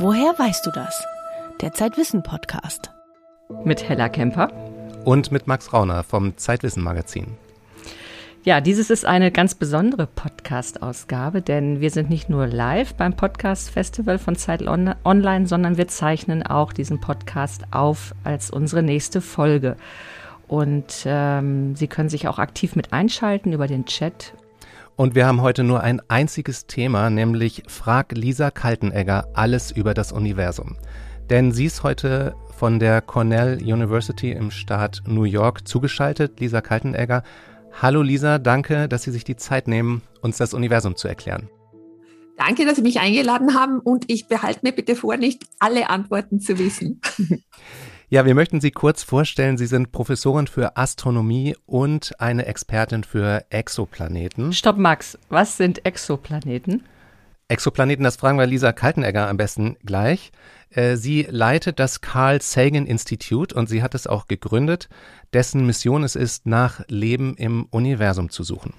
Woher weißt du das? Der Zeitwissen Podcast. Mit Hella Kemper. Und mit Max Rauner vom Zeitwissen Magazin. Ja, dieses ist eine ganz besondere Podcast-Ausgabe, denn wir sind nicht nur live beim Podcast-Festival von Zeit Online, sondern wir zeichnen auch diesen Podcast auf als unsere nächste Folge. Und ähm, Sie können sich auch aktiv mit einschalten über den Chat und wir haben heute nur ein einziges Thema, nämlich Frag Lisa Kaltenegger alles über das Universum. Denn sie ist heute von der Cornell University im Staat New York zugeschaltet. Lisa Kaltenegger. Hallo Lisa, danke, dass Sie sich die Zeit nehmen, uns das Universum zu erklären. Danke, dass Sie mich eingeladen haben und ich behalte mir bitte vor, nicht alle Antworten zu wissen. Ja, wir möchten Sie kurz vorstellen. Sie sind Professorin für Astronomie und eine Expertin für Exoplaneten. Stopp, Max. Was sind Exoplaneten? Exoplaneten, das fragen wir Lisa Kaltenegger am besten gleich. Äh, sie leitet das Carl Sagan Institute und sie hat es auch gegründet, dessen Mission es ist, nach Leben im Universum zu suchen.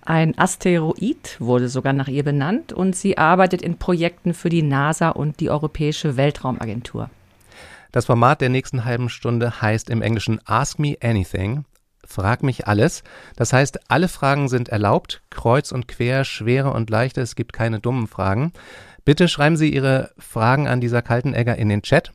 Ein Asteroid wurde sogar nach ihr benannt und sie arbeitet in Projekten für die NASA und die Europäische Weltraumagentur. Das Format der nächsten halben Stunde heißt im Englischen Ask Me Anything. Frag mich alles. Das heißt, alle Fragen sind erlaubt, kreuz und quer, schwere und leichte. Es gibt keine dummen Fragen. Bitte schreiben Sie Ihre Fragen an dieser kalten Egger in den Chat.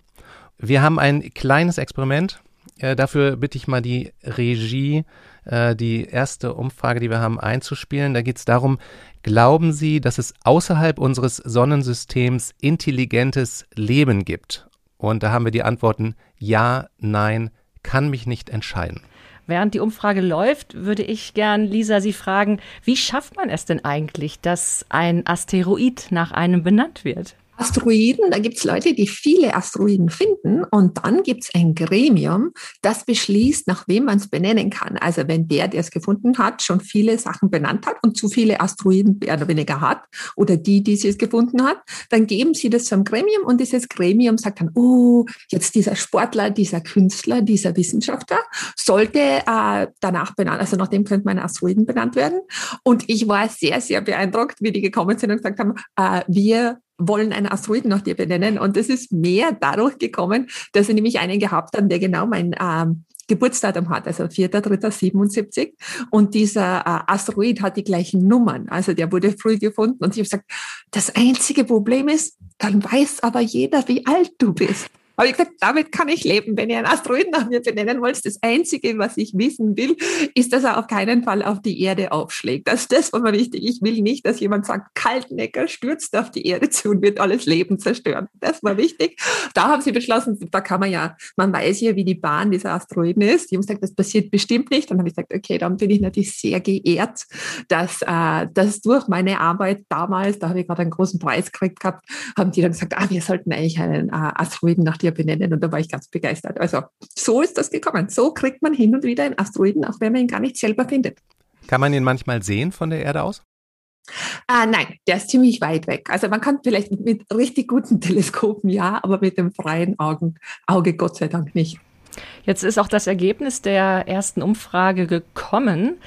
Wir haben ein kleines Experiment. Äh, dafür bitte ich mal die Regie, äh, die erste Umfrage, die wir haben, einzuspielen. Da geht es darum, glauben Sie, dass es außerhalb unseres Sonnensystems intelligentes Leben gibt? Und da haben wir die Antworten Ja, Nein, kann mich nicht entscheiden. Während die Umfrage läuft, würde ich gern Lisa Sie fragen, wie schafft man es denn eigentlich, dass ein Asteroid nach einem benannt wird? Asteroiden, da gibt es Leute, die viele Asteroiden finden und dann gibt es ein Gremium, das beschließt, nach wem man es benennen kann. Also wenn der, der es gefunden hat, schon viele Sachen benannt hat und zu viele Asteroiden mehr oder weniger hat oder die, die es gefunden hat, dann geben sie das zum Gremium und dieses Gremium sagt dann, oh, jetzt dieser Sportler, dieser Künstler, dieser Wissenschaftler sollte äh, danach benannt, also nach dem könnte man Asteroiden benannt werden. Und ich war sehr, sehr beeindruckt, wie die gekommen sind und gesagt haben, äh, wir wollen einen Asteroiden nach dir benennen. Und das ist mehr dadurch gekommen, dass ich nämlich einen gehabt habe, der genau mein ähm, Geburtsdatum hat, also 4.3.77. Und dieser äh, Asteroid hat die gleichen Nummern. Also der wurde früh gefunden. Und ich habe gesagt, das einzige Problem ist, dann weiß aber jeder, wie alt du bist. Aber ich gesagt, damit kann ich leben. Wenn ihr einen Asteroiden nach mir benennen wollt, das Einzige, was ich wissen will, ist, dass er auf keinen Fall auf die Erde aufschlägt. Das, das war mir wichtig. Ich will nicht, dass jemand sagt, Kaltnecker stürzt auf die Erde zu und wird alles Leben zerstören. Das war wichtig. Da haben sie beschlossen, da kann man ja, man weiß ja, wie die Bahn dieser Asteroiden ist. Die haben gesagt, das passiert bestimmt nicht. Dann habe ich gesagt, okay, dann bin ich natürlich sehr geehrt, dass, äh, dass durch meine Arbeit damals, da habe ich gerade einen großen Preis gekriegt gehabt, haben die dann gesagt, ah, wir sollten eigentlich einen äh, Asteroiden nach dir benennen und da war ich ganz begeistert. Also so ist das gekommen. So kriegt man hin und wieder einen Asteroiden, auch wenn man ihn gar nicht selber findet. Kann man ihn manchmal sehen von der Erde aus? Ah, nein, der ist ziemlich weit weg. Also man kann vielleicht mit richtig guten Teleskopen ja, aber mit dem freien Augen, Auge Gott sei Dank nicht. Jetzt ist auch das Ergebnis der ersten Umfrage gekommen.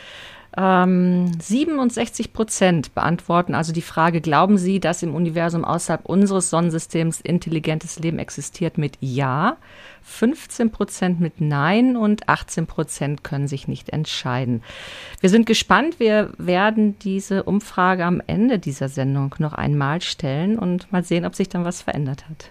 Ähm, 67 Prozent beantworten also die Frage, glauben Sie, dass im Universum außerhalb unseres Sonnensystems intelligentes Leben existiert mit Ja, 15 Prozent mit Nein und 18 Prozent können sich nicht entscheiden. Wir sind gespannt. Wir werden diese Umfrage am Ende dieser Sendung noch einmal stellen und mal sehen, ob sich dann was verändert hat.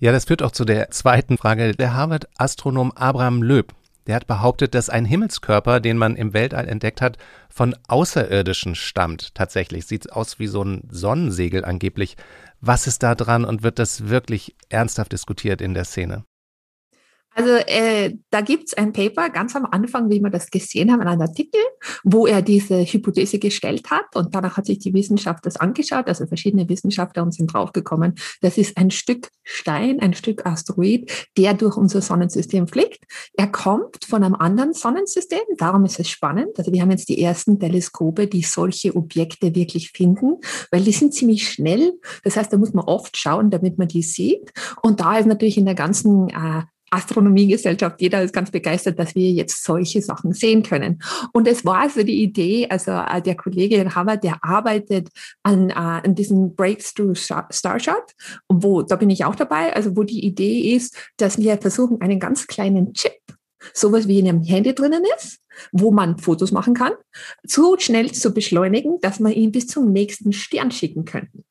Ja, das führt auch zu der zweiten Frage. Der Harvard-Astronom Abraham Löb der hat behauptet, dass ein Himmelskörper, den man im Weltall entdeckt hat, von Außerirdischen stammt. Tatsächlich sieht aus wie so ein Sonnensegel angeblich. Was ist da dran und wird das wirklich ernsthaft diskutiert in der Szene? Also äh, da gibt's ein Paper ganz am Anfang, wie wir das gesehen haben, einen Artikel, wo er diese Hypothese gestellt hat und danach hat sich die Wissenschaft das angeschaut, also verschiedene Wissenschaftler und sind draufgekommen, das ist ein Stück Stein, ein Stück Asteroid, der durch unser Sonnensystem fliegt. Er kommt von einem anderen Sonnensystem, darum ist es spannend. Also wir haben jetzt die ersten Teleskope, die solche Objekte wirklich finden, weil die sind ziemlich schnell. Das heißt, da muss man oft schauen, damit man die sieht. Und da ist natürlich in der ganzen äh, Astronomiegesellschaft, jeder ist ganz begeistert, dass wir jetzt solche Sachen sehen können. Und es war so die Idee, also äh, der Kollege in Harvard, der arbeitet an, äh, an diesem Breakthrough Starshot, wo, da bin ich auch dabei, also wo die Idee ist, dass wir versuchen, einen ganz kleinen Chip, sowas wie in einem Handy drinnen ist, wo man Fotos machen kann, so schnell zu beschleunigen, dass man ihn bis zum nächsten Stern schicken könnten.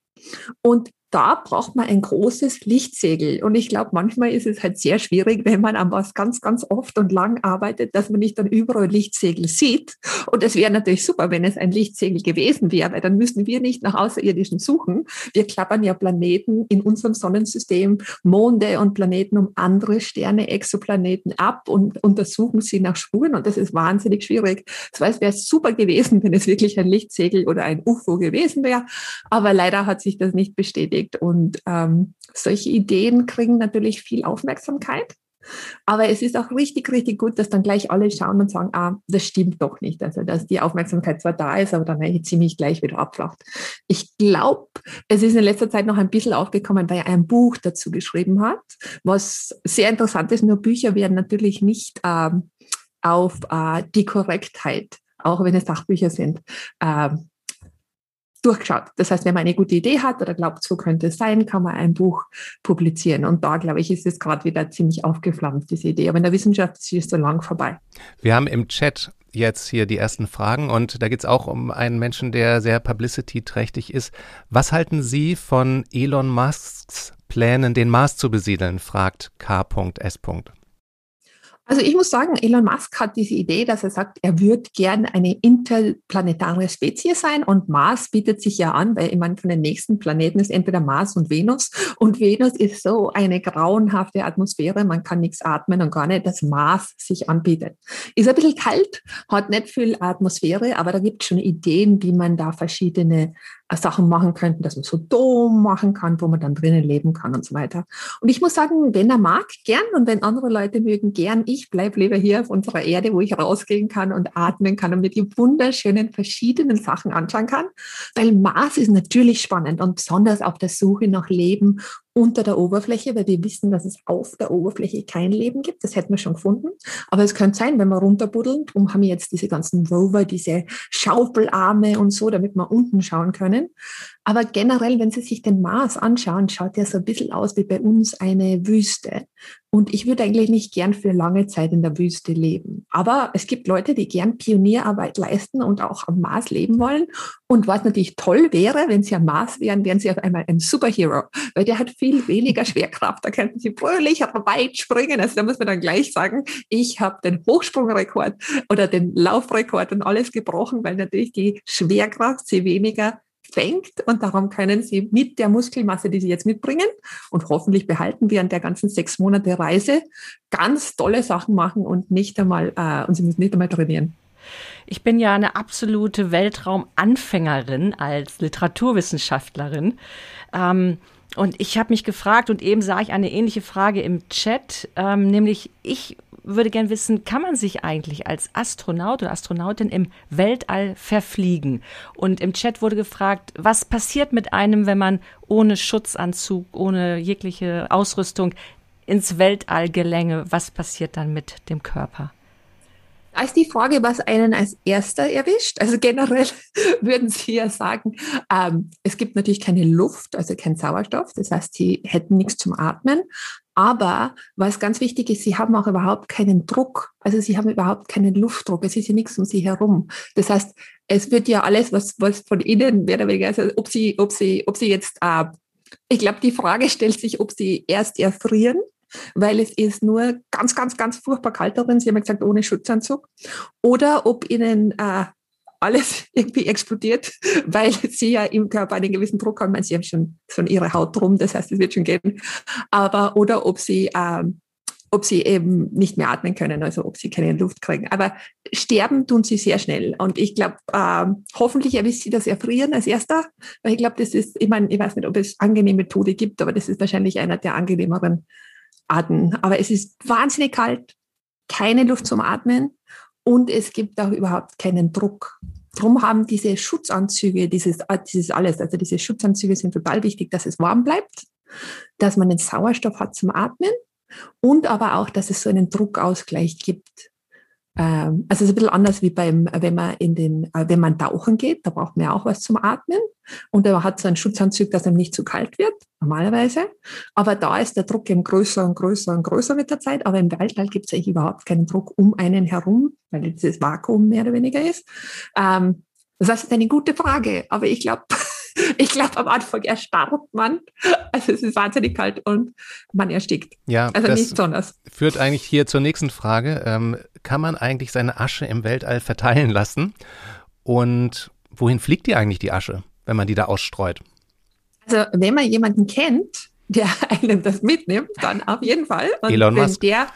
Und da braucht man ein großes Lichtsegel. Und ich glaube, manchmal ist es halt sehr schwierig, wenn man an was ganz, ganz oft und lang arbeitet, dass man nicht dann überall Lichtsegel sieht. Und es wäre natürlich super, wenn es ein Lichtsegel gewesen wäre, weil dann müssten wir nicht nach Außerirdischen suchen. Wir klappern ja Planeten in unserem Sonnensystem, Monde und Planeten um andere Sterne, Exoplaneten ab und untersuchen sie nach Spuren. Und das ist wahnsinnig schwierig. Das heißt, es wäre super gewesen, wenn es wirklich ein Lichtsegel oder ein UFO gewesen wäre. Aber leider hat sich das nicht bestätigt beschäftigt. Und ähm, solche Ideen kriegen natürlich viel Aufmerksamkeit. Aber es ist auch richtig, richtig gut, dass dann gleich alle schauen und sagen, ah, das stimmt doch nicht. Also, dass die Aufmerksamkeit zwar da ist, aber dann ziemlich gleich wieder abflacht. Ich glaube, es ist in letzter Zeit noch ein bisschen aufgekommen, weil er ein Buch dazu geschrieben hat, was sehr interessant ist. Nur Bücher werden natürlich nicht ähm, auf äh, die Korrektheit, auch wenn es Sachbücher sind, ähm, durchgeschaut. Das heißt, wenn man eine gute Idee hat oder glaubt, so könnte es sein, kann man ein Buch publizieren. Und da, glaube ich, ist es gerade wieder ziemlich aufgeflammt, diese Idee. Aber in der Wissenschaft ist es so lang vorbei. Wir haben im Chat jetzt hier die ersten Fragen und da geht es auch um einen Menschen, der sehr publicity-trächtig ist. Was halten Sie von Elon Musks Plänen, den Mars zu besiedeln, fragt K.S. Also ich muss sagen, Elon Musk hat diese Idee, dass er sagt, er würde gern eine interplanetare Spezies sein und Mars bietet sich ja an, weil ich meine, von den nächsten Planeten ist entweder Mars und Venus und Venus ist so eine grauenhafte Atmosphäre, man kann nichts atmen und gar nicht, dass Mars sich anbietet. Ist ein bisschen kalt, hat nicht viel Atmosphäre, aber da gibt es schon Ideen, wie man da verschiedene Sachen machen könnten, dass man so Dom machen kann, wo man dann drinnen leben kann und so weiter. Und ich muss sagen, wenn er mag, gern und wenn andere Leute mögen, gern. Ich bleibe lieber hier auf unserer Erde, wo ich rausgehen kann und atmen kann und mir die wunderschönen verschiedenen Sachen anschauen kann. Weil Mars ist natürlich spannend und besonders auf der Suche nach Leben unter der Oberfläche, weil wir wissen, dass es auf der Oberfläche kein Leben gibt. Das hätten wir schon gefunden. Aber es könnte sein, wenn wir runterbuddeln, darum haben wir jetzt diese ganzen Rover, diese Schaufelarme und so, damit wir unten schauen können. Aber generell, wenn Sie sich den Mars anschauen, schaut der so ein bisschen aus wie bei uns eine Wüste. Und ich würde eigentlich nicht gern für lange Zeit in der Wüste leben. Aber es gibt Leute, die gern Pionierarbeit leisten und auch am Mars leben wollen. Und was natürlich toll wäre, wenn sie am Mars wären, wären sie auf einmal ein Superhero, weil der hat viel weniger Schwerkraft. Da könnten sie fröhlich weit springen. Also da muss man dann gleich sagen, ich habe den Hochsprungrekord oder den Laufrekord und alles gebrochen, weil natürlich die Schwerkraft sie weniger fängt und darum können Sie mit der Muskelmasse, die Sie jetzt mitbringen und hoffentlich behalten während der ganzen sechs Monate Reise, ganz tolle Sachen machen und nicht einmal, äh, und Sie müssen nicht einmal trainieren. Ich bin ja eine absolute Weltraumanfängerin als Literaturwissenschaftlerin. Ähm, und ich habe mich gefragt und eben sah ich eine ähnliche Frage im Chat, ähm, nämlich ich würde gern wissen, kann man sich eigentlich als Astronaut oder Astronautin im Weltall verfliegen? Und im Chat wurde gefragt, was passiert mit einem, wenn man ohne Schutzanzug, ohne jegliche Ausrüstung ins Weltall gelänge? Was passiert dann mit dem Körper? Da ist die Frage, was einen als erster erwischt. Also generell würden Sie ja sagen, ähm, es gibt natürlich keine Luft, also kein Sauerstoff. Das heißt, Sie hätten nichts zum Atmen. Aber was ganz wichtig ist, Sie haben auch überhaupt keinen Druck. Also Sie haben überhaupt keinen Luftdruck. Es ist ja nichts um Sie herum. Das heißt, es wird ja alles, was, was von innen mehr oder weniger, also ob Sie, ob Sie, ob Sie jetzt, äh, ich glaube, die Frage stellt sich, ob Sie erst erfrieren weil es ist nur ganz, ganz, ganz furchtbar kalt darin. Sie haben ja gesagt, ohne Schutzanzug. Oder ob ihnen äh, alles irgendwie explodiert, weil sie ja im Körper einen gewissen Druck haben. Sie haben schon, schon ihre Haut drum, das heißt, es wird schon gehen. Aber, oder ob sie, ähm, ob sie eben nicht mehr atmen können, also ob sie keine Luft kriegen. Aber sterben tun sie sehr schnell. Und ich glaube, äh, hoffentlich erwischt sie das Erfrieren als erster, weil ich glaube, das ist, ich meine, ich weiß nicht, ob es angenehme Tode gibt, aber das ist wahrscheinlich einer der angenehmeren Arten. Aber es ist wahnsinnig kalt, keine Luft zum Atmen und es gibt auch überhaupt keinen Druck. Drum haben diese Schutzanzüge, dieses, äh, dieses alles, also diese Schutzanzüge sind total wichtig, dass es warm bleibt, dass man den Sauerstoff hat zum Atmen und aber auch, dass es so einen Druckausgleich gibt. Ähm, also es ist ein bisschen anders wie beim, wenn man in den, äh, wenn man tauchen geht, da braucht man ja auch was zum Atmen. Und er hat so einen Schutzanzug, dass einem nicht zu kalt wird, normalerweise. Aber da ist der Druck eben größer und größer und größer mit der Zeit. Aber im Weltall gibt es eigentlich überhaupt keinen Druck um einen herum, weil dieses Vakuum mehr oder weniger ist. Ähm, das ist eine gute Frage, aber ich glaube, ich glaube, am Anfang erstarrt man. Also es ist wahnsinnig kalt und man erstickt. Ja, also das nicht besonders. Führt eigentlich hier zur nächsten Frage. Ähm, kann man eigentlich seine Asche im Weltall verteilen lassen? Und wohin fliegt die eigentlich, die Asche, wenn man die da ausstreut? Also wenn man jemanden kennt, der einem das mitnimmt, dann auf jeden Fall. Und Elon Musk. Der,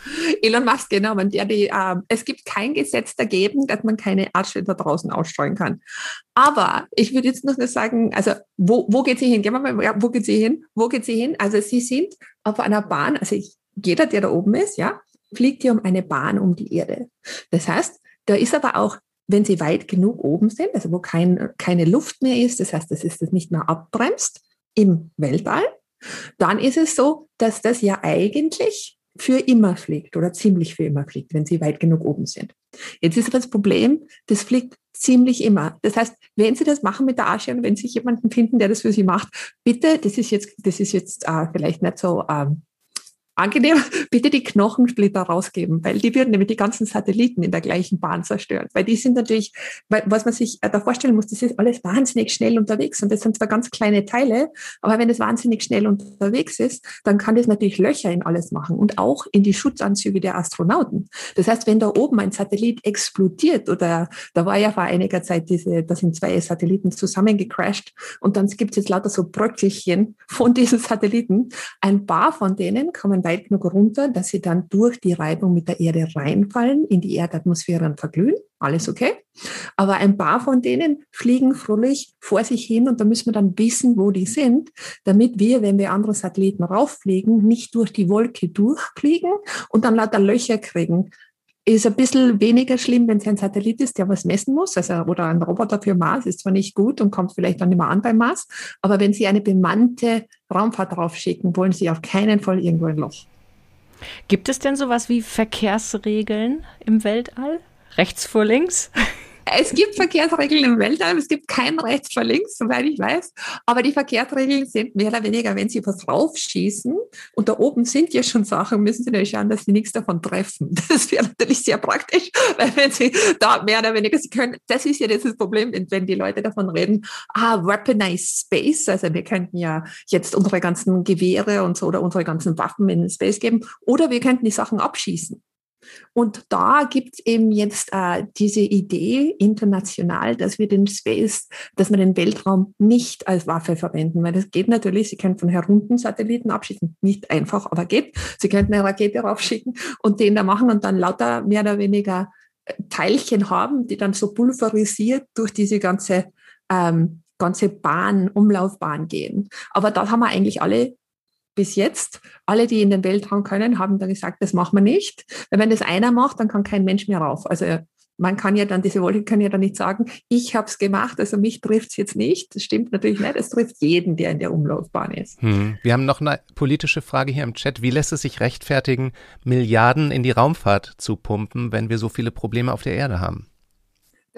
Elon Musk, genau, wenn der die, äh, es gibt kein Gesetz dagegen, dass man keine Asche da draußen ausstreuen kann. Aber ich würde jetzt noch nur sagen, also wo, wo geht sie hin? Gehen wir mal, ja, wo geht sie hin? Wo geht sie hin? Also sie sind auf einer Bahn, also ich, jeder, der da oben ist, ja, fliegt hier um eine Bahn um die Erde. Das heißt, da ist aber auch wenn sie weit genug oben sind, also wo kein, keine Luft mehr ist, das heißt, das ist das nicht mehr abbremst im Weltall, dann ist es so, dass das ja eigentlich für immer fliegt oder ziemlich für immer fliegt, wenn sie weit genug oben sind. Jetzt ist das Problem, das fliegt ziemlich immer. Das heißt, wenn Sie das machen mit der Asche und wenn Sie jemanden finden, der das für Sie macht, bitte, das ist jetzt, das ist jetzt äh, vielleicht nicht so ähm, angenehm, bitte die Knochensplitter rausgeben, weil die würden nämlich die ganzen Satelliten in der gleichen Bahn zerstören. Weil die sind natürlich, was man sich äh, da vorstellen muss, das ist alles wahnsinnig schnell unterwegs und das sind zwar ganz kleine Teile, aber wenn es wahnsinnig schnell unterwegs ist, dann kann das natürlich Löcher in alles machen und auch in die Schutzanzüge der Astronauten. Das heißt, wenn da oben ein Satellit explodiert oder da war ja vor einiger Zeit diese, da sind zwei Satelliten zusammengecrashed und dann gibt es jetzt lauter so Bröckelchen von diesen Satelliten. Ein paar von denen kommen weit genug runter, dass sie dann durch die Reibung mit der Erde reinfallen, in die Erdatmosphäre und verglühen. Alles okay. Aber ein paar von denen fliegen fröhlich vor sich hin und da müssen wir dann wissen, wo die sind, damit wir, wenn wir andere Satelliten rauffliegen, nicht durch die Wolke durchfliegen und dann lauter Löcher kriegen ist ein bisschen weniger schlimm, wenn es ein Satellit ist, der was messen muss, also oder ein Roboter für Mars ist zwar nicht gut und kommt vielleicht dann mehr an beim Mars, aber wenn Sie eine bemannte Raumfahrt draufschicken, wollen Sie auf keinen Fall irgendwo ein Loch. Gibt es denn sowas wie Verkehrsregeln im Weltall? Rechts vor links? Es gibt Verkehrsregeln im Weltall, es gibt kein rechts vor links, soweit ich weiß. Aber die Verkehrsregeln sind mehr oder weniger, wenn sie was raufschießen und da oben sind ja schon Sachen, müssen sie natürlich schauen, dass sie nichts davon treffen. Das wäre natürlich sehr praktisch, weil wenn sie da mehr oder weniger, sie können, das ist ja das Problem, wenn die Leute davon reden, ah, weaponized space, also wir könnten ja jetzt unsere ganzen Gewehre und so oder unsere ganzen Waffen in den Space geben oder wir könnten die Sachen abschießen. Und da gibt es eben jetzt äh, diese Idee international, dass wir den Space, dass wir den Weltraum nicht als Waffe verwenden, weil das geht natürlich. Sie können von herunten Satelliten abschießen, nicht einfach, aber geht. Sie könnten eine Rakete raufschicken und den da machen und dann lauter mehr oder weniger äh, Teilchen haben, die dann so pulverisiert durch diese ganze ähm, ganze Bahn, Umlaufbahn gehen. Aber da haben wir eigentlich alle bis jetzt, alle, die in den Weltraum können, haben dann gesagt, das machen wir nicht. Weil wenn das einer macht, dann kann kein Mensch mehr rauf. Also man kann ja dann, diese Wolke kann ja dann nicht sagen, ich habe es gemacht, also mich trifft es jetzt nicht. Das stimmt natürlich nicht. Es trifft jeden, der in der Umlaufbahn ist. Hm. Wir haben noch eine politische Frage hier im Chat. Wie lässt es sich rechtfertigen, Milliarden in die Raumfahrt zu pumpen, wenn wir so viele Probleme auf der Erde haben?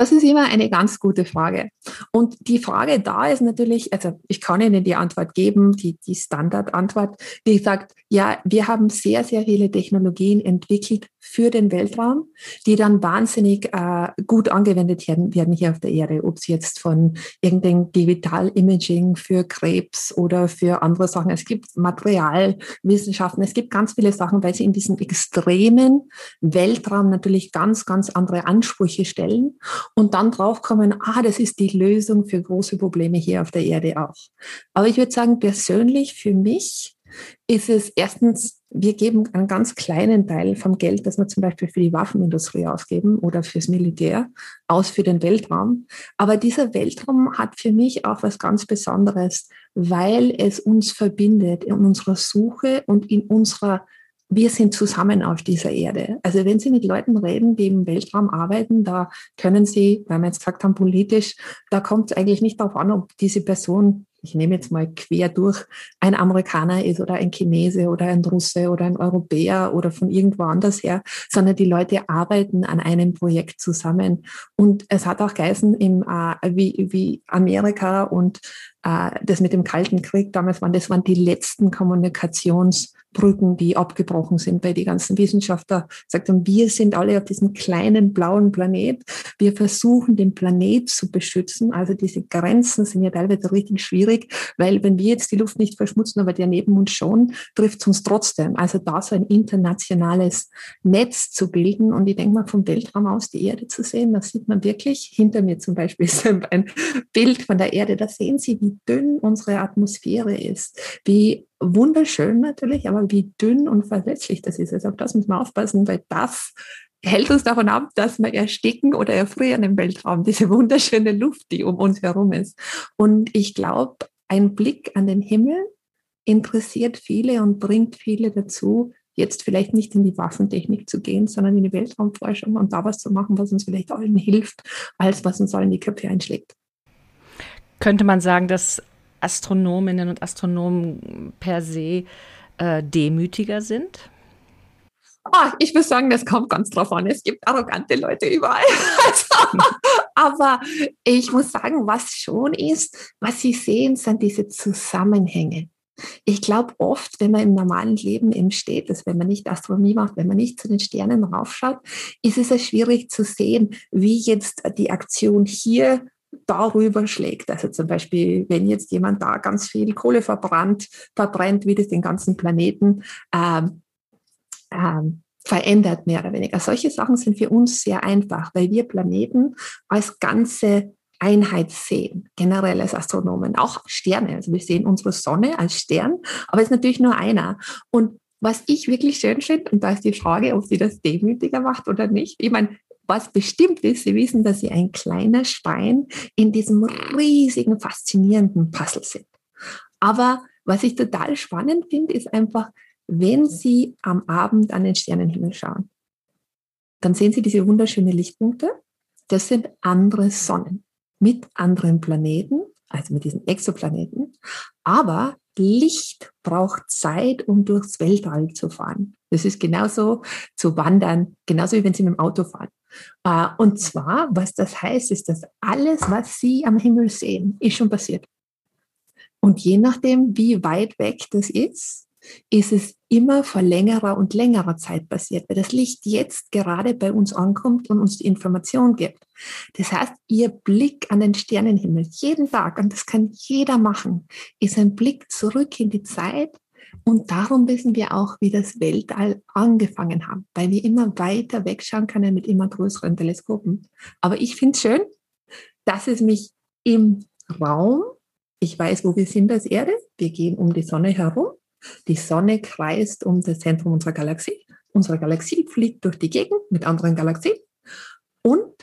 Das ist immer eine ganz gute Frage. Und die Frage da ist natürlich, also ich kann Ihnen die Antwort geben, die, die Standardantwort, die sagt, ja, wir haben sehr, sehr viele Technologien entwickelt für den Weltraum, die dann wahnsinnig äh, gut angewendet werden, werden hier auf der Erde, ob es jetzt von irgendeinem Digital-Imaging für Krebs oder für andere Sachen. Es gibt Materialwissenschaften, es gibt ganz viele Sachen, weil sie in diesem extremen Weltraum natürlich ganz, ganz andere Ansprüche stellen und dann draufkommen, ah, das ist die Lösung für große Probleme hier auf der Erde auch. Aber ich würde sagen, persönlich für mich ist es erstens, wir geben einen ganz kleinen Teil vom Geld, das wir zum Beispiel für die Waffenindustrie ausgeben oder fürs Militär, aus für den Weltraum. Aber dieser Weltraum hat für mich auch was ganz Besonderes, weil es uns verbindet in unserer Suche und in unserer wir sind zusammen auf dieser Erde. Also wenn Sie mit Leuten reden, die im Weltraum arbeiten, da können Sie, weil wir jetzt gesagt haben, politisch, da kommt es eigentlich nicht darauf an, ob diese Person ich nehme jetzt mal quer durch, ein Amerikaner ist oder ein Chinese oder ein Russe oder ein Europäer oder von irgendwo anders her, sondern die Leute arbeiten an einem Projekt zusammen. Und es hat auch geheißen, im, äh, wie, wie Amerika und das mit dem Kalten Krieg damals waren, das waren die letzten Kommunikationsbrücken, die abgebrochen sind bei die ganzen Wissenschaftler. Sagt haben, wir sind alle auf diesem kleinen blauen Planet. Wir versuchen, den Planet zu beschützen. Also diese Grenzen sind ja teilweise richtig schwierig, weil wenn wir jetzt die Luft nicht verschmutzen, aber der neben uns schon, trifft es uns trotzdem. Also da so ein internationales Netz zu bilden und ich denke mal vom Weltraum aus die Erde zu sehen, da sieht man wirklich, hinter mir zum Beispiel ist ein Bild von der Erde, da sehen Sie, wie dünn unsere Atmosphäre ist, wie wunderschön natürlich, aber wie dünn und verletzlich das ist. Also auf das muss man aufpassen, weil das hält uns davon ab, dass wir ersticken oder erfrieren im Weltraum, diese wunderschöne Luft, die um uns herum ist. Und ich glaube, ein Blick an den Himmel interessiert viele und bringt viele dazu, jetzt vielleicht nicht in die Waffentechnik zu gehen, sondern in die Weltraumforschung und da was zu machen, was uns vielleicht allen hilft, als was uns allen die Köpfe einschlägt. Könnte man sagen, dass Astronominnen und Astronomen per se äh, demütiger sind? Oh, ich würde sagen, das kommt ganz drauf an. Es gibt arrogante Leute überall. Also, aber ich muss sagen, was schon ist, was Sie sehen, sind diese Zusammenhänge. Ich glaube oft, wenn man im normalen Leben eben steht, dass wenn man nicht Astronomie macht, wenn man nicht zu den Sternen raufschaut, ist es ja schwierig zu sehen, wie jetzt die Aktion hier darüber schlägt. Also zum Beispiel, wenn jetzt jemand da ganz viel Kohle verbrannt, verbrennt, wie das den ganzen Planeten ähm, ähm, verändert, mehr oder weniger. Solche Sachen sind für uns sehr einfach, weil wir Planeten als ganze Einheit sehen, generell als Astronomen, auch Sterne. Also wir sehen unsere Sonne als Stern, aber es ist natürlich nur einer. Und was ich wirklich schön finde, und da ist die Frage, ob sie das demütiger macht oder nicht. Ich meine, was bestimmt ist, Sie wissen, dass Sie ein kleiner Stein in diesem riesigen, faszinierenden Puzzle sind. Aber was ich total spannend finde, ist einfach, wenn Sie am Abend an den Sternenhimmel schauen, dann sehen Sie diese wunderschönen Lichtpunkte. Das sind andere Sonnen mit anderen Planeten, also mit diesen Exoplaneten. Aber Licht braucht Zeit, um durchs Weltall zu fahren. Das ist genauso zu wandern, genauso wie wenn Sie mit dem Auto fahren. Äh, und zwar, was das heißt, ist, dass alles, was Sie am Himmel sehen, ist schon passiert. Und je nachdem, wie weit weg das ist, ist es immer vor längerer und längerer Zeit passiert, weil das Licht jetzt gerade bei uns ankommt und uns die Information gibt. Das heißt, Ihr Blick an den Sternenhimmel jeden Tag, und das kann jeder machen, ist ein Blick zurück in die Zeit, und darum wissen wir auch, wie das Weltall angefangen hat, weil wir immer weiter wegschauen können mit immer größeren Teleskopen. Aber ich finde es schön, dass es mich im Raum, ich weiß, wo wir sind als Erde, wir gehen um die Sonne herum, die Sonne kreist um das Zentrum unserer Galaxie, unsere Galaxie fliegt durch die Gegend mit anderen Galaxien. Und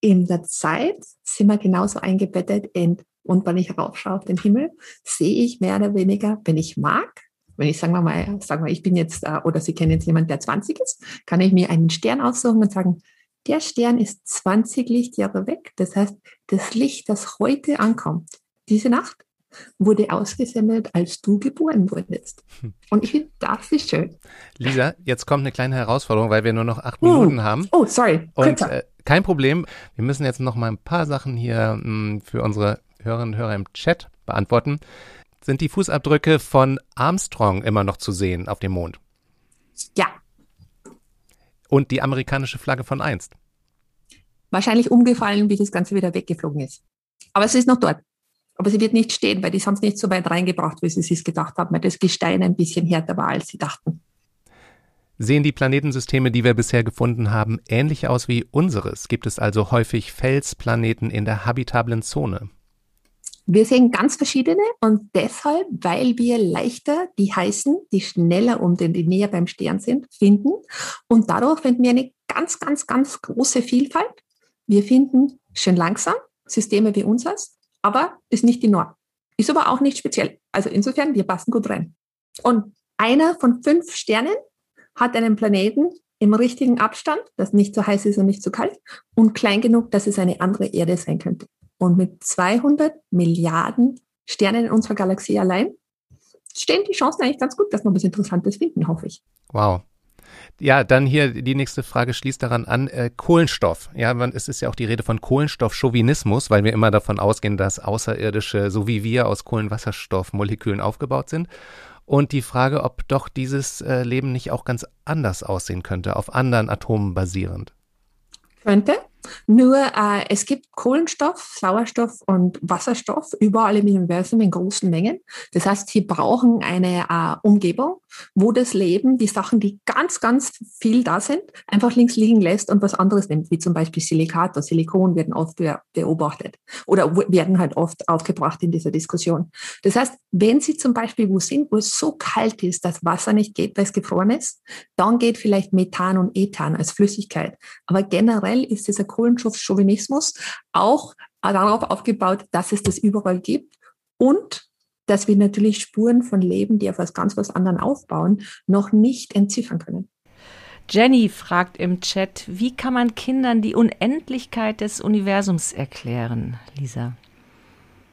in der Zeit sind wir genauso eingebettet in und wenn ich raufschaue auf den Himmel, sehe ich mehr oder weniger, wenn ich mag, wenn ich sagen wir mal, sagen wir, ich bin jetzt, äh, oder Sie kennen jetzt jemanden, der 20 ist, kann ich mir einen Stern aussuchen und sagen, der Stern ist 20 Lichtjahre weg. Das heißt, das Licht, das heute ankommt, diese Nacht, wurde ausgesendet, als du geboren wurdest. Hm. Und ich finde, das ist schön. Lisa, jetzt kommt eine kleine Herausforderung, weil wir nur noch acht Minuten haben. Oh, sorry. Und äh, kein Problem. Wir müssen jetzt noch mal ein paar Sachen hier mh, hm, für unsere Hörerinnen und Hörer im Chat beantworten. Sind die Fußabdrücke von Armstrong immer noch zu sehen auf dem Mond? Ja. Und die amerikanische Flagge von einst? Wahrscheinlich umgefallen, wie das Ganze wieder weggeflogen ist. Aber sie ist noch dort. Aber sie wird nicht stehen, weil die haben es nicht so weit reingebracht, wie sie es gedacht haben, weil das Gestein ein bisschen härter war, als sie dachten. Sehen die Planetensysteme, die wir bisher gefunden haben, ähnlich aus wie unseres? Gibt es also häufig Felsplaneten in der habitablen Zone? Wir sehen ganz verschiedene und deshalb, weil wir leichter die heißen, die schneller um den, die näher beim Stern sind, finden. Und dadurch finden wir eine ganz, ganz, ganz große Vielfalt. Wir finden schön langsam Systeme wie unseres, aber ist nicht die Norm. Ist aber auch nicht speziell. Also insofern, wir passen gut rein. Und einer von fünf Sternen hat einen Planeten im richtigen Abstand, das nicht so heiß ist und nicht so kalt, und klein genug, dass es eine andere Erde sein könnte. Und mit 200 Milliarden Sternen in unserer Galaxie allein stehen die Chancen eigentlich ganz gut, dass wir was Interessantes finden, hoffe ich. Wow. Ja, dann hier die nächste Frage schließt daran an. Äh, Kohlenstoff. Ja, man, es ist ja auch die Rede von Kohlenstoffchauvinismus, weil wir immer davon ausgehen, dass Außerirdische, so wie wir, aus Kohlenwasserstoffmolekülen aufgebaut sind. Und die Frage, ob doch dieses äh, Leben nicht auch ganz anders aussehen könnte, auf anderen Atomen basierend. Könnte. Nur äh, es gibt Kohlenstoff, Sauerstoff und Wasserstoff überall im Universum in großen Mengen. Das heißt, sie brauchen eine äh, Umgebung, wo das Leben die Sachen, die ganz, ganz viel da sind, einfach links liegen lässt und was anderes nimmt, wie zum Beispiel Silikat oder Silikon werden oft beobachtet oder werden halt oft aufgebracht in dieser Diskussion. Das heißt, wenn Sie zum Beispiel wo sind, wo es so kalt ist, dass Wasser nicht geht, weil es gefroren ist, dann geht vielleicht Methan und Ethan als Flüssigkeit. Aber generell ist dieser Kohlenstoffchauvinismus auch darauf aufgebaut, dass es das überall gibt und dass wir natürlich Spuren von Leben, die auf was ganz was anderem aufbauen, noch nicht entziffern können. Jenny fragt im Chat, wie kann man Kindern die Unendlichkeit des Universums erklären, Lisa?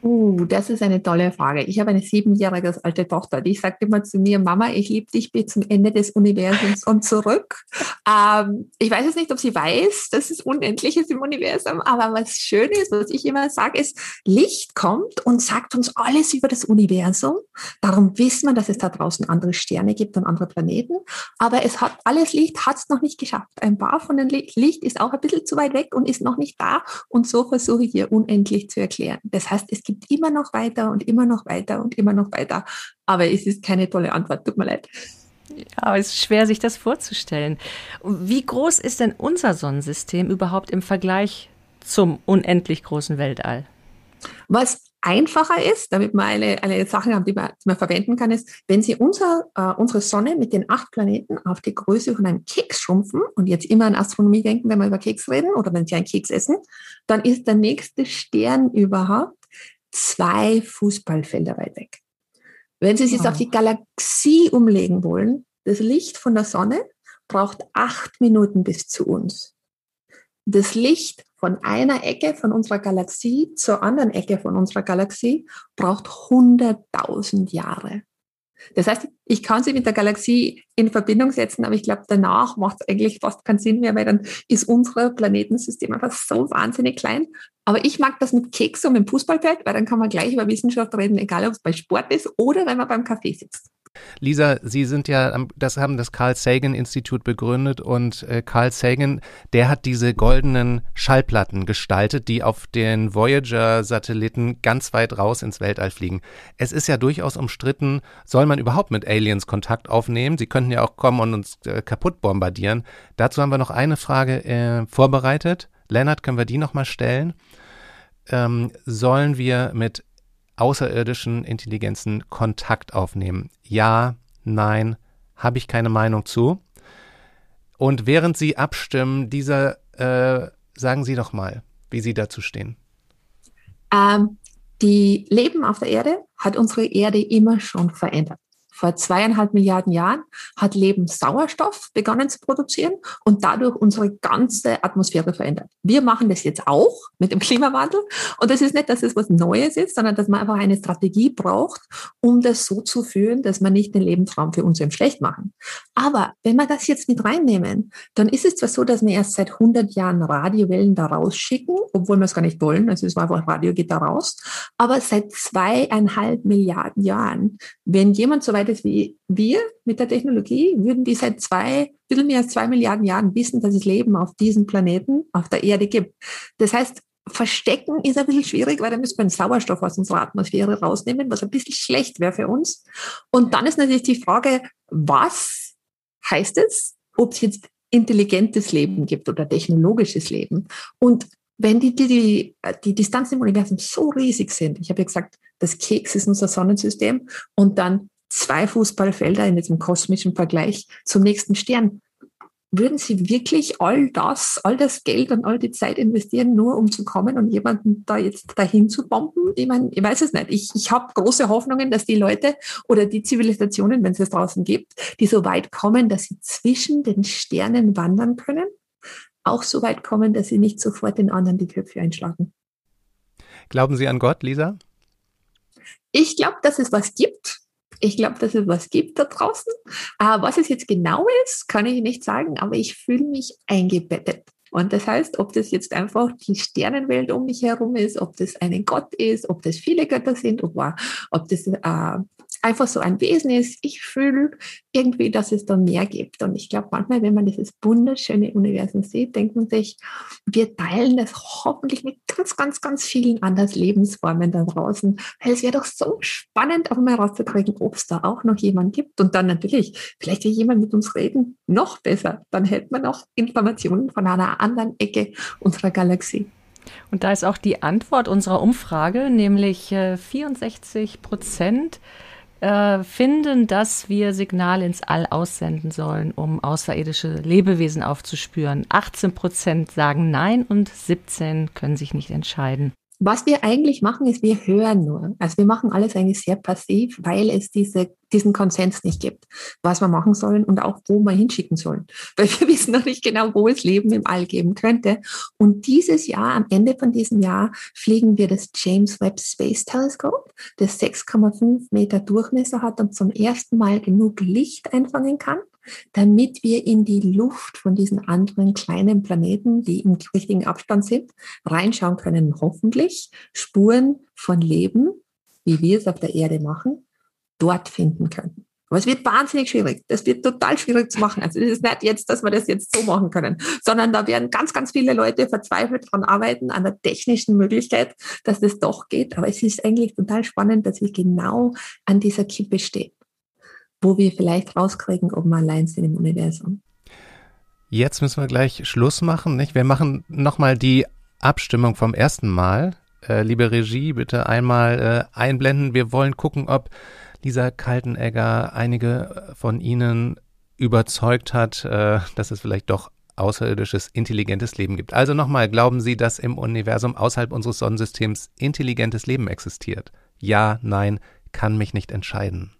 Uh, das ist eine tolle Frage. Ich habe eine siebenjährige alte Tochter, die sagt immer zu mir, Mama, ich liebe dich bis zum Ende des Universums und zurück. Ähm, ich weiß jetzt nicht, ob sie weiß, dass es unendlich ist im Universum, aber was schön ist, was ich immer sage, ist, Licht kommt und sagt uns alles über das Universum. Darum wissen wir, dass es da draußen andere Sterne gibt und andere Planeten. Aber es hat alles Licht, hat es noch nicht geschafft. Ein paar von den Licht ist auch ein bisschen zu weit weg und ist noch nicht da. Und so versuche ich hier unendlich zu erklären. Das heißt, es gibt gibt immer noch weiter und immer noch weiter und immer noch weiter. Aber es ist keine tolle Antwort, tut mir leid. Ja, es ist schwer, sich das vorzustellen. Wie groß ist denn unser Sonnensystem überhaupt im Vergleich zum unendlich großen Weltall? Was einfacher ist, damit man eine, eine Sache haben, die man, die man verwenden kann, ist, wenn Sie unser, äh, unsere Sonne mit den acht Planeten auf die Größe von einem Keks schrumpfen und jetzt immer an Astronomie denken, wenn wir über Keks reden oder wenn Sie einen Keks essen, dann ist der nächste Stern überhaupt zwei Fußballfelder weit weg. Wenn Sie es jetzt auf die Galaxie umlegen wollen, das Licht von der Sonne braucht acht Minuten bis zu uns. Das Licht von einer Ecke von unserer Galaxie zur anderen Ecke von unserer Galaxie braucht 100.000 Jahre. Das heißt, ich kann sie mit der Galaxie in Verbindung setzen, aber ich glaube, danach macht es eigentlich fast keinen Sinn mehr, weil dann ist unser Planetensystem einfach so wahnsinnig klein. Aber ich mag das mit Keks und mit dem Fußballfeld, weil dann kann man gleich über Wissenschaft reden, egal ob es bei Sport ist oder wenn man beim Kaffee sitzt. Lisa, Sie sind ja, das haben das Carl Sagan Institut begründet und äh, Carl Sagan, der hat diese goldenen Schallplatten gestaltet, die auf den Voyager-Satelliten ganz weit raus ins Weltall fliegen. Es ist ja durchaus umstritten, soll man überhaupt mit Aliens Kontakt aufnehmen? Sie könnten ja auch kommen und uns äh, kaputt bombardieren. Dazu haben wir noch eine Frage äh, vorbereitet. Lennart, können wir die nochmal stellen? Ähm, sollen wir mit außerirdischen Intelligenzen Kontakt aufnehmen? Ja, nein, habe ich keine Meinung zu. Und während Sie abstimmen, dieser, äh, sagen Sie doch mal, wie Sie dazu stehen. Ähm, die Leben auf der Erde hat unsere Erde immer schon verändert vor zweieinhalb Milliarden Jahren hat Leben Sauerstoff begonnen zu produzieren und dadurch unsere ganze Atmosphäre verändert. Wir machen das jetzt auch mit dem Klimawandel. Und das ist nicht, dass es was Neues ist, sondern dass man einfach eine Strategie braucht, um das so zu führen, dass man nicht den Lebensraum für uns eben schlecht machen. Aber wenn wir das jetzt mit reinnehmen, dann ist es zwar so, dass wir erst seit 100 Jahren Radiowellen da rausschicken, obwohl wir es gar nicht wollen. Also es war einfach Radio geht da raus. Aber seit zweieinhalb Milliarden Jahren, wenn jemand so weit ist wie wir mit der Technologie, würden die seit zwei, bisschen mehr als zwei Milliarden Jahren wissen, dass es Leben auf diesem Planeten, auf der Erde gibt. Das heißt, Verstecken ist ein bisschen schwierig, weil dann müssen wir den Sauerstoff aus unserer Atmosphäre rausnehmen, was ein bisschen schlecht wäre für uns. Und dann ist natürlich die Frage, was heißt es, ob es jetzt intelligentes Leben gibt oder technologisches Leben? Und wenn die, die, die, die Distanzen im Universum so riesig sind, ich habe ja gesagt, das Keks ist unser Sonnensystem und dann zwei Fußballfelder in diesem kosmischen Vergleich zum nächsten Stern. Würden Sie wirklich all das, all das Geld und all die Zeit investieren, nur um zu kommen und jemanden da jetzt dahin zu bomben? Ich meine, ich weiß es nicht. Ich, ich habe große Hoffnungen, dass die Leute oder die Zivilisationen, wenn es es draußen gibt, die so weit kommen, dass sie zwischen den Sternen wandern können, auch so weit kommen, dass sie nicht sofort den anderen die Köpfe einschlagen. Glauben Sie an Gott, Lisa? Ich glaube, dass es was gibt. Ich glaube, dass es was gibt da draußen. Äh, was es jetzt genau ist, kann ich nicht sagen, aber ich fühle mich eingebettet. Und das heißt, ob das jetzt einfach die Sternenwelt um mich herum ist, ob das ein Gott ist, ob das viele Götter sind, ob, ob das äh, einfach so ein Wesen ist. Ich fühle irgendwie, dass es da mehr gibt. Und ich glaube, manchmal, wenn man dieses wunderschöne Universum sieht, denkt man sich, wir teilen das hoffentlich mit ganz, ganz, ganz vielen anderen Lebensformen da draußen. Weil es wäre doch so spannend, auch mal rauszukriegen, ob es da auch noch jemanden gibt. Und dann natürlich, vielleicht will jemand mit uns reden, noch besser. Dann hält man auch Informationen von einer anderen Ecke unserer Galaxie. Und da ist auch die Antwort unserer Umfrage, nämlich 64 äh, Prozent äh, finden, dass wir Signale ins All aussenden sollen, um außerirdische Lebewesen aufzuspüren. 18 Prozent sagen Nein und 17 können sich nicht entscheiden. Was wir eigentlich machen, ist, wir hören nur. Also wir machen alles eigentlich sehr passiv, weil es diese, diesen Konsens nicht gibt, was wir machen sollen und auch wo wir hinschicken sollen. Weil wir wissen noch nicht genau, wo es Leben im All geben könnte. Und dieses Jahr, am Ende von diesem Jahr, fliegen wir das James Webb Space Telescope, das 6,5 Meter Durchmesser hat und zum ersten Mal genug Licht einfangen kann damit wir in die Luft von diesen anderen kleinen Planeten, die im richtigen Abstand sind, reinschauen können, hoffentlich Spuren von Leben, wie wir es auf der Erde machen, dort finden können. Aber es wird wahnsinnig schwierig. Das wird total schwierig zu machen. Also es ist nicht jetzt, dass wir das jetzt so machen können, sondern da werden ganz, ganz viele Leute verzweifelt dran arbeiten, an der technischen Möglichkeit, dass das doch geht. Aber es ist eigentlich total spannend, dass wir genau an dieser Kippe stehen wo wir vielleicht rauskriegen, ob wir allein sind im Universum. Jetzt müssen wir gleich Schluss machen. Nicht? Wir machen nochmal die Abstimmung vom ersten Mal. Äh, liebe Regie, bitte einmal äh, einblenden. Wir wollen gucken, ob Lisa Kaltenegger einige von Ihnen überzeugt hat, äh, dass es vielleicht doch außerirdisches, intelligentes Leben gibt. Also nochmal, glauben Sie, dass im Universum außerhalb unseres Sonnensystems intelligentes Leben existiert? Ja, nein, kann mich nicht entscheiden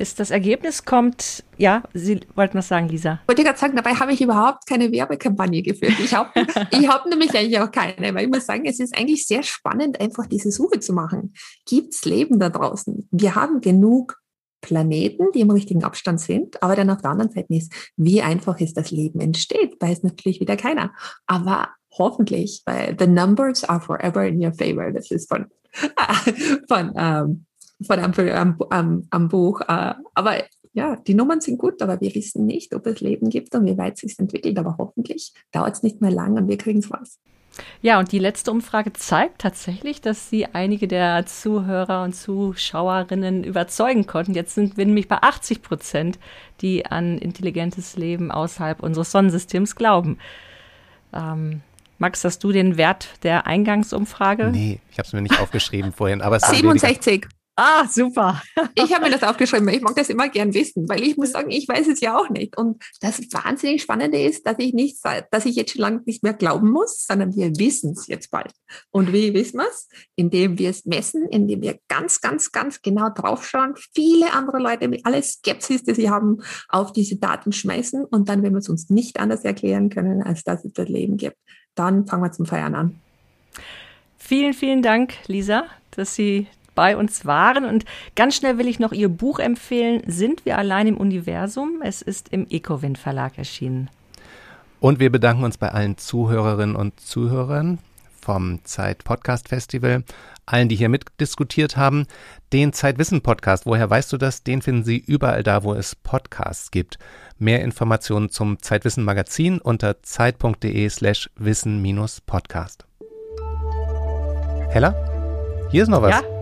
bis das Ergebnis kommt. Ja, Sie wollten was sagen, Lisa. Ich wollte gerade sagen, dabei habe ich überhaupt keine Werbekampagne geführt. Ich habe ich hab nämlich eigentlich auch keine, weil ich muss sagen, es ist eigentlich sehr spannend, einfach diese Suche zu machen. Gibt es Leben da draußen? Wir haben genug Planeten, die im richtigen Abstand sind, aber dann auf der anderen Seite ist, wie einfach ist das Leben entsteht, weiß natürlich wieder keiner. Aber hoffentlich, weil the numbers are forever in your favor. Das ist von, von ähm, von am, am, am Buch. Äh, aber ja, die Nummern sind gut, aber wir wissen nicht, ob es Leben gibt und wie weit es sich entwickelt. Aber hoffentlich dauert es nicht mehr lang und wir kriegen es raus. Ja, und die letzte Umfrage zeigt tatsächlich, dass Sie einige der Zuhörer und Zuschauerinnen überzeugen konnten. Jetzt sind wir nämlich bei 80 Prozent, die an intelligentes Leben außerhalb unseres Sonnensystems glauben. Ähm, Max, hast du den Wert der Eingangsumfrage? Nee, ich habe es mir nicht aufgeschrieben vorhin. Aber 67. Ah, super. ich habe mir das aufgeschrieben, ich mag das immer gern wissen, weil ich muss sagen, ich weiß es ja auch nicht. Und das wahnsinnig Spannende ist, dass ich nicht, dass ich jetzt schon lange nicht mehr glauben muss, sondern wir wissen es jetzt bald. Und wie wissen wir es? Indem wir es messen, indem wir ganz, ganz, ganz genau draufschauen, viele andere Leute mit aller Skepsis, die sie haben, auf diese Daten schmeißen und dann, wenn wir es uns nicht anders erklären können, als dass es das Leben gibt, dann fangen wir zum Feiern an. Vielen, vielen Dank, Lisa, dass Sie bei uns waren. Und ganz schnell will ich noch Ihr Buch empfehlen, Sind wir allein im Universum? Es ist im Ecowind Verlag erschienen. Und wir bedanken uns bei allen Zuhörerinnen und Zuhörern vom Zeit Podcast Festival, allen, die hier mitdiskutiert haben. Den Zeitwissen Podcast, woher weißt du das? Den finden Sie überall da, wo es Podcasts gibt. Mehr Informationen zum Zeitwissen Magazin unter zeit.de slash wissen-podcast. Hella? Hier ist noch was. Ja?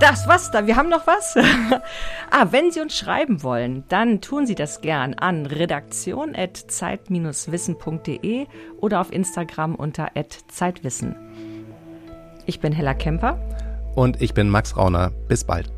Das was da? Wir haben noch was? ah, wenn Sie uns schreiben wollen, dann tun Sie das gern an redaktion@zeit-wissen.de oder auf Instagram unter @zeitwissen. Ich bin Hella Kemper und ich bin Max Rauner. Bis bald.